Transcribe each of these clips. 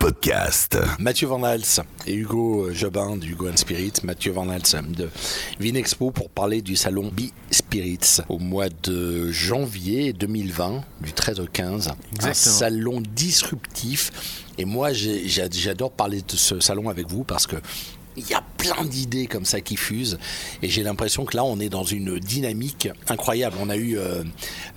podcast. Mathieu Van Hals et Hugo Jobin du Hugo and Spirit, Mathieu Van Hals de Vinexpo pour parler du salon B-Spirits au mois de janvier 2020, du 13 au 15. Un Exactement. salon disruptif. Et moi, j'adore parler de ce salon avec vous parce que il y a plein d'idées comme ça qui fusent et j'ai l'impression que là on est dans une dynamique incroyable. On a eu euh,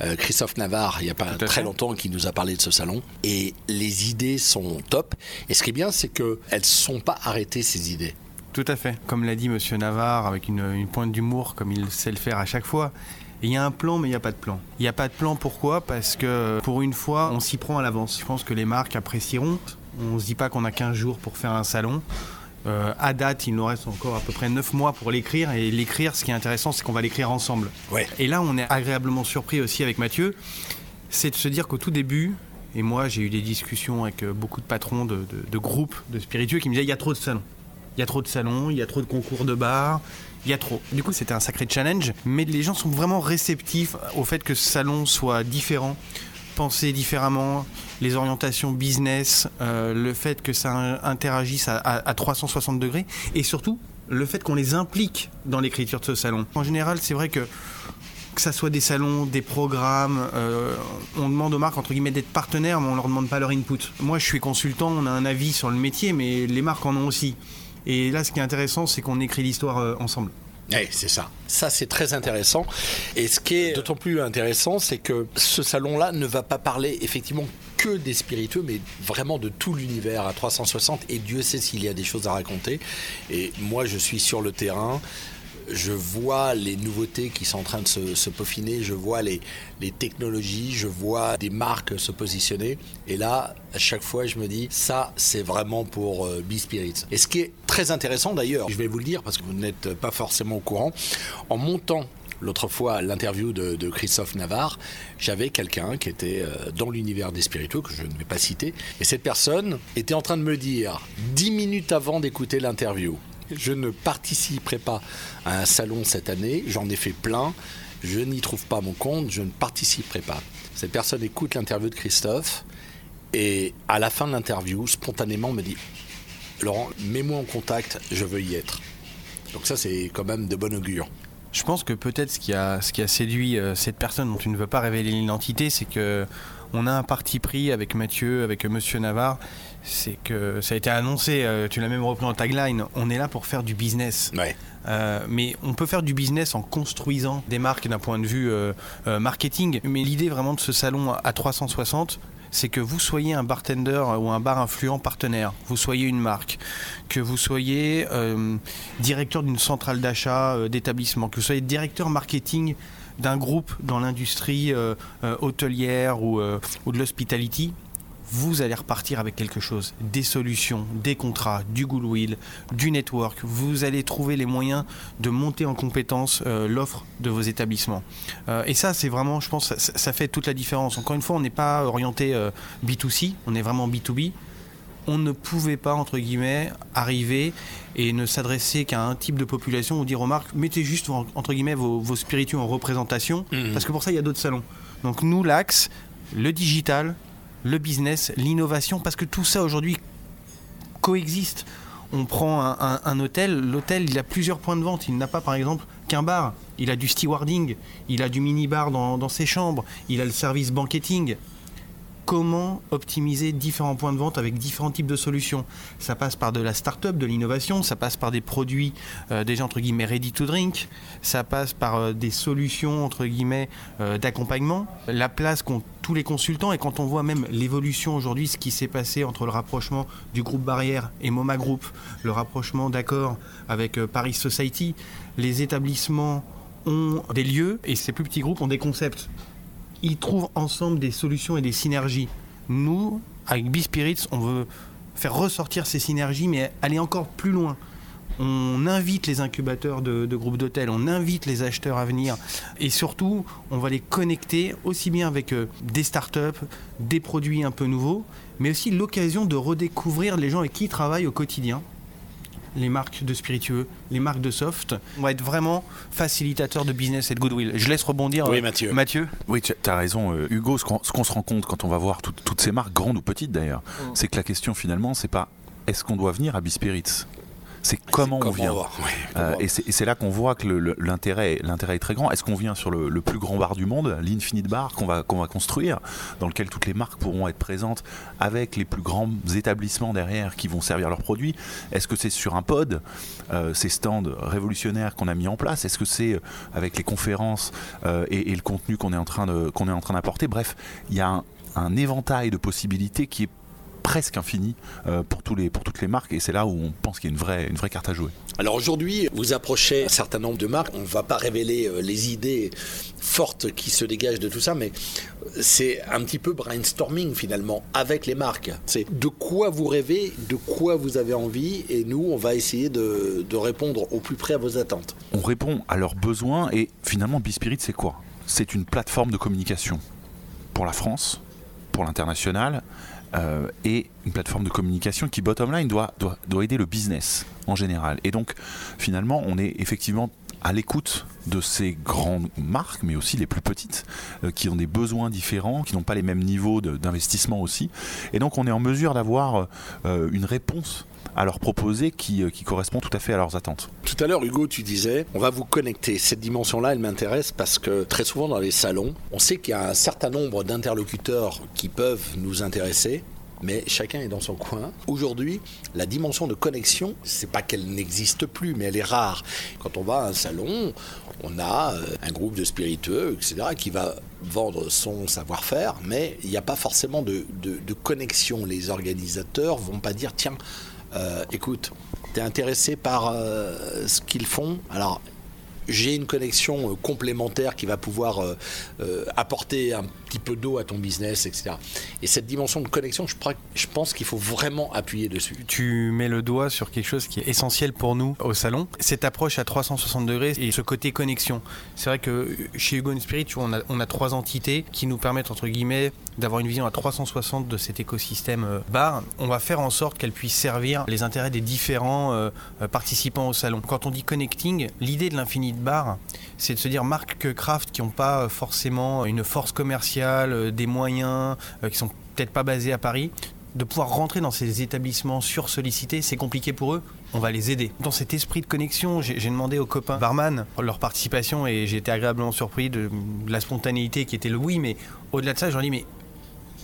euh, Christophe Navarre il n'y a pas très fait. longtemps qui nous a parlé de ce salon et les idées sont top. Et ce qui est bien c'est qu'elles ne sont pas arrêtées ces idées. Tout à fait. Comme l'a dit Monsieur Navarre, avec une, une pointe d'humour, comme il sait le faire à chaque fois. Il y a un plan, mais il n'y a pas de plan. Il n'y a pas de plan, pourquoi? Parce que pour une fois, on s'y prend à l'avance. Je pense que les marques apprécieront. On ne se dit pas qu'on a 15 jours pour faire un salon. Euh, à date, il nous reste encore à peu près 9 mois pour l'écrire. Et l'écrire, ce qui est intéressant, c'est qu'on va l'écrire ensemble. Ouais. Et là, on est agréablement surpris aussi avec Mathieu. C'est de se dire qu'au tout début, et moi j'ai eu des discussions avec euh, beaucoup de patrons de, de- de groupes de spiritueux qui me disaient il y a trop de salons. Il y a trop de salons, il y a trop de concours de bars, il y a trop. Du coup, c'était un sacré challenge, mais les gens sont vraiment réceptifs au fait que ce salon soit différent, penser différemment, les orientations business, euh, le fait que ça interagisse à, à- à 360 degrés, et surtout le fait qu'on les implique dans l'écriture de ce salon. En général, c'est vrai que que ça soit des salons, des programmes, euh, on demande aux marques entre guillemets d'être partenaires, mais on leur demande pas leur input. Moi, je suis consultant, on a un avis sur le métier, mais les marques en ont aussi. Et là, ce qui est intéressant, c'est qu'on écrit l'histoire euh, ensemble. Oui, c'est ça. Ça, c'est très intéressant. Et ce qui est d'autant plus intéressant, c'est que ce salon-là ne va pas parler effectivement que des spiritueux, mais vraiment de tout l'univers à 360. Et Dieu sait s'il y a des choses à raconter. Et moi, je suis sur le terrain. Je vois les nouveautés qui sont en train de se, peaufiner, je vois les, technologies, je vois des marques se positionner. Et là, à chaque fois, je me dis, ça, c'est vraiment pour euh, B-Spirits. Et ce qui est très intéressant d'ailleurs, je vais vous le dire parce que vous n'êtes pas forcément au courant, en montant l'autre fois l'interview de, de Christophe Navarre, j'avais quelqu'un qui était euh, dans l'univers des spiritueux, que je ne vais pas citer, et cette personne était en train de me dire, dix minutes avant d'écouter l'interview, je ne participerai pas à un salon cette année, j'en ai fait plein, je n'y trouve pas mon compte, je ne participerai pas. Cette personne écoute l'interview de Christophe et à la fin de l'interview, spontanément me dit Laurent, mets-moi en contact, je veux y être. Donc ça c'est quand même de bon augure. Je pense que peut-être ce qui a, séduit euh, cette personne dont tu ne veux pas révéler l'identité, c'est que on a un parti pris avec Mathieu, avec Monsieur Navarre. C'est que ça a été annoncé, euh, tu l'as même repris en tagline, on est là pour faire du business. Ouais. Euh, mais on peut faire du business en construisant des marques d'un point de vue euh, euh, marketing. Mais l'idée vraiment de ce salon à 360, c'est que vous soyez un bartender ou un bar influent partenaire, vous soyez une marque, que vous soyez directeur d'une centrale d'achat d'établissement, que vous soyez directeur marketing d'un groupe dans l'industrie euh, euh, hôtelière ou, euh, ou de l'hospitality, vous allez repartir avec quelque chose, des solutions, des contrats, du goodwill, du network. Vous allez trouver les moyens de monter en compétence l'offre de vos établissements. Et ça, c'est vraiment, je pense, ça, fait toute la différence. Encore une fois, on n'est pas orienté euh, B2C, on est vraiment B2B. On ne pouvait pas, entre guillemets, arriver et ne s'adresser qu'à un type de population ou dire aux marques, mettez juste, entre guillemets, vos, vos spiritueux en représentation, Mhm. parce que pour ça, il y a d'autres salons. Donc nous, l'axe, le digital, le business, l'innovation, parce que tout ça aujourd'hui coexiste. On prend un, un- un hôtel, l'hôtel il a plusieurs points de vente, il n'a pas par exemple qu'un bar, il a du stewarding, il a du mini-bar dans, dans ses chambres, il a le service banqueting. Comment optimiser différents points de vente avec différents types de solutions Ça passe par de la start-up, de l'innovation, ça passe par des produits euh, déjà entre guillemets ready to drink, ça passe par euh, des solutions entre guillemets euh, d'accompagnement. La place qu'ont tous les consultants et quand on voit même l'évolution aujourd'hui, ce qui s'est passé entre le rapprochement du groupe Barrière et MoMA Group, le rapprochement d'accord avec Paris Society, les établissements ont des lieux et ces plus petits groupes ont des concepts ils trouvent ensemble des solutions et des synergies. Nous, avec B-Spirits, on veut faire ressortir ces synergies, mais aller encore plus loin. On invite les incubateurs de, de groupes d'hôtels, on invite les acheteurs à venir, et surtout, on va les connecter aussi bien avec euh, des startups, des produits un peu nouveaux, mais aussi l'occasion de redécouvrir les gens avec qui ils travaillent au quotidien les marques de spiritueux, les marques de soft. On va être vraiment facilitateur de business et de goodwill. Je laisse rebondir Oui, euh, Mathieu. Mathieu. Oui, tu as raison, euh, Hugo. Ce qu'on ce qu'on se rend compte quand on va voir tout- toutes ces marques, grandes ou petites d'ailleurs, c'est que la question finalement, c'est pas est-ce qu'on doit venir à Bispirits C'est comment on vient. va, Euh, et c'est là qu'on voit que l'intérêt l'intérêt est très grand. Est-ce qu'on vient sur le, le plus grand bar du monde, l'Infinite Bar qu'on va, qu'on va construire, dans lequel toutes les marques pourront être présentes avec les plus grands établissements derrière qui vont servir leurs produits? Est-ce que c'est sur un pod, euh, ces stands révolutionnaires qu'on a mis en place? Est-ce que c'est euh, avec les conférences euh, et, et le contenu qu'on est en train de- qu'on est en train d'apporter? Bref, il y a un, un éventail de possibilités qui est presque infini euh, pour, tous les, pour toutes les marques et c'est là où on pense qu'il y a une vraie, une vraie carte à jouer. Alors aujourd'hui, vous approchez un certain nombre de marques. On ne va pas révéler euh, les idées fortes qui se dégagent de tout ça, mais c'est un petit peu brainstorming finalement avec les marques. C'est de quoi vous rêvez, de quoi vous avez envie, et nous, on va essayer de, de répondre au plus près à vos attentes. On répond à leurs besoins et finalement Bispirit c'est quoi? C'est une plateforme de communication pour la France, pour l'international euh, et une plateforme de communication qui bottom line doit, doit, doit aider le business en général. Et donc finalement on est effectivement à l'écoute de ces grandes marques, mais aussi les plus petites, euh, qui ont des besoins différents, qui n'ont pas les mêmes niveaux d'investissement aussi. Et donc on est en mesure d'avoir euh, une réponse à leur proposer euh, qui correspond tout à fait à leurs attentes. Tout à l'heure, Hugo, tu disais, on va vous connecter. Cette dimension-là, elle m'intéresse parce que très souvent dans les salons, on sait qu'il y a un certain nombre d'interlocuteurs qui peuvent nous intéresser. Mais chacun est dans son coin. Aujourd'hui, la dimension de connexion, c'est pas qu'elle n'existe plus, mais elle est rare. Quand on va à un salon, on a euh, un groupe de spiritueux, etc., qui va vendre son savoir-faire, mais il n'y a pas forcément de, de- connexion. Les organisateurs vont pas dire, tiens, euh, écoute, tu es intéressé par euh, ce qu'ils font? Alors, j'ai une connexion complémentaire qui va pouvoir apporter un petit peu d'eau à ton business, etc. Et cette dimension de connexion, je, pense qu'il faut vraiment appuyer dessus. Tu mets le doigt sur quelque chose qui est essentiel pour nous au salon. Cette approche à 360 degrés et ce côté connexion. C'est vrai que chez Hugo Spirit, on, a, trois entités qui nous permettent, entre guillemets, d'avoir une vision à 360 de cet écosystème euh, bar. On va faire en sorte qu'elle puisse servir les intérêts des différents euh, euh, participants au salon. Quand on dit connecting, l'idée de l'infinite bar, c'est de se dire marques craft qui n'ont pas forcément une force commerciale, euh, des moyens, euh, qui sont peut-être pas basés à Paris, de pouvoir rentrer dans ces établissements sursollicités, c'est compliqué pour eux, on va les aider. Dans cet esprit de connexion, j'ai j'ai demandé aux copains barman leur participation et j'ai été agréablement surpris de, la spontanéité qui était le oui, mais au-delà de ça, je leur dis mais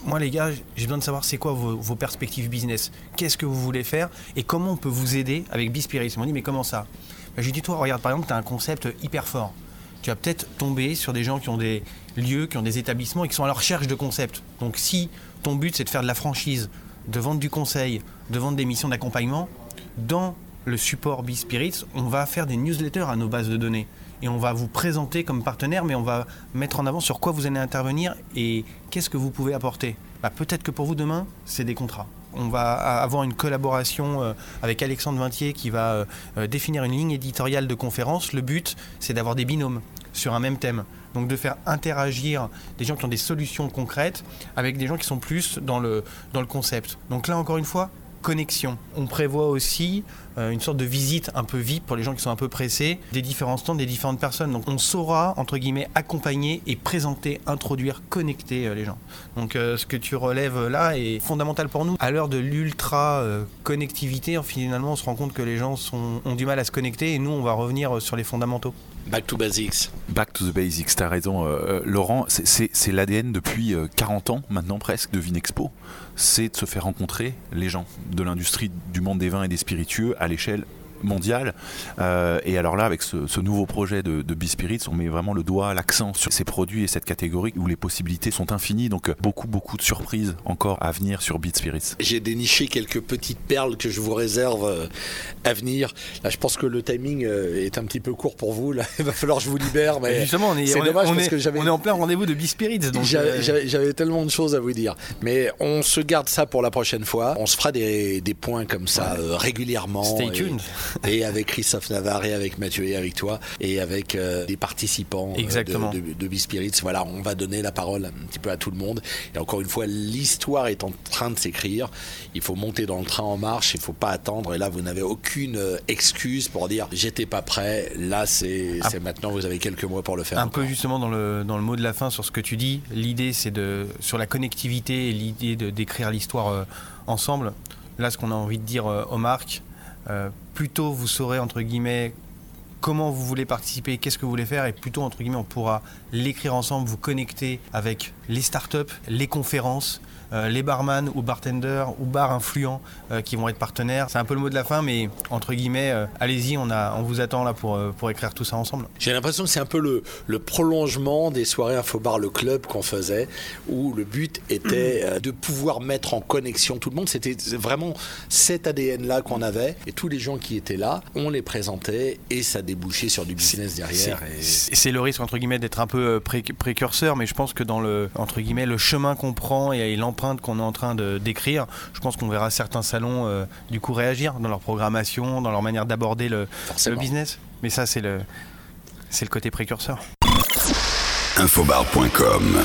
moi les gars, j'ai besoin de savoir c'est quoi vos, perspectives business, qu'est-ce que vous voulez faire et comment on peut vous aider avec Bispirit. Ils m'ont dit mais comment ça? Ben, Je lui ai dit toi regarde par exemple tu as un concept hyper fort. Tu vas peut-être tomber sur des gens qui ont des lieux, qui ont des établissements et qui sont à la recherche de concepts. Donc si ton but c'est de faire de la franchise, de vendre du conseil, de vendre des missions d'accompagnement, dans le support B-Spirits, on va faire des newsletters à nos bases de données. Et on va vous présenter comme partenaire, mais on va mettre en avant sur quoi vous allez intervenir et qu'est-ce que vous pouvez apporter. Bah, Peut-être que pour vous demain, c'est des contrats. On va avoir une collaboration euh, avec Alexandre Vintier qui va euh, euh, définir une ligne éditoriale de conférence. Le but, c'est d'avoir des binômes sur un même thème. Donc de faire interagir des gens qui ont des solutions concrètes avec des gens qui sont plus dans le, concept. Donc là, encore une fois, connexion. On prévoit aussi une sorte de visite un peu VIP pour les gens qui sont un peu pressés des différents stands des différentes personnes. Donc on saura, entre guillemets, accompagner et présenter, introduire, connecter euh, les gens. Donc euh, ce que tu relèves là est fondamental pour nous. À l'heure de l'ultra euh, connectivité, finalement, on se rend compte que les gens sont- ont du mal à se connecter et nous, on va revenir euh, sur les fondamentaux. Back to basics. Back to the basics, t'as raison, euh, euh, Laurent. C'est- C'est c'est l'ADN depuis euh, 40 ans maintenant presque de Vinexpo. C'est de se faire rencontrer les gens de l'industrie du monde des vins et des spiritueux à l'échelle mondiale. Euh, et alors là, avec ce, ce nouveau projet de, de B-Spirits, on met vraiment le doigt, l'accent sur ces produits et cette catégorie où les possibilités sont infinies. Donc euh, beaucoup, beaucoup de surprises encore à venir sur Beat Spirits. J'ai déniché quelques petites perles que je vous réserve euh, à venir. Là, je pense que le timing euh, est un petit peu court pour vous. Là, il va falloir que je vous libère. Mais Justement, on est, c'est on est- dommage on parce est- que j'avais on est en plein rendez-vous de B-Spirits. donc, J'avais- euh, J'avais j'avais tellement de choses à vous dire. Mais on se garde ça pour la prochaine fois. On se fera des, des points comme ça euh, régulièrement. Stay Et- tuned. et avec Christophe Navarre et avec Mathieu et avec toi et avec euh, des participants euh, Exactement. de, de, de Bispirits. Voilà, on va donner la parole un petit peu à tout le monde. Et encore une fois, l'histoire est en train de s'écrire. Il faut monter dans le train en marche, il faut pas attendre. Et là, vous n'avez aucune euh, excuse pour dire j'étais pas prêt. Là, c'est Ah. maintenant, vous avez quelques mois pour le faire. Un peu justement dans le, dans le mot de la fin sur ce que tu dis, l'idée c'est de sur la connectivité et l'idée de d'écrire l'histoire euh, ensemble. Là, ce qu'on a envie de dire euh, aux marques, plus tôt vous saurez entre guillemets comment vous voulez participer, qu'est-ce que vous voulez faire, et plutôt entre guillemets on pourra l'écrire ensemble, vous connecter avec les startups, les conférences. euh, les barman ou bartenders ou bars influents euh, qui vont être partenaires. C'est un peu le mot de la fin, mais entre guillemets, euh, allez-y, on, on vous attend là pour, pour écrire tout ça ensemble. J'ai l'impression que c'est un peu le, prolongement des soirées Infobar le club qu'on faisait, où le but était de pouvoir mettre en connexion tout le monde. C'était vraiment cet ADN-là qu'on avait, et tous les gens qui étaient là, on les présentait, et ça sur du business derrière. C'est le risque entre guillemets d'être un peu euh, pré- précurseur, mais je pense que dans le entre guillemets le chemin qu'on prend et l'empreinte qu'on est en train de d'écrire, je pense qu'on verra certains salons euh, du coup réagir dans leur programmation, dans leur manière d'aborder le, le business. Mais ça c'est le c'est le côté précurseur. infobar.com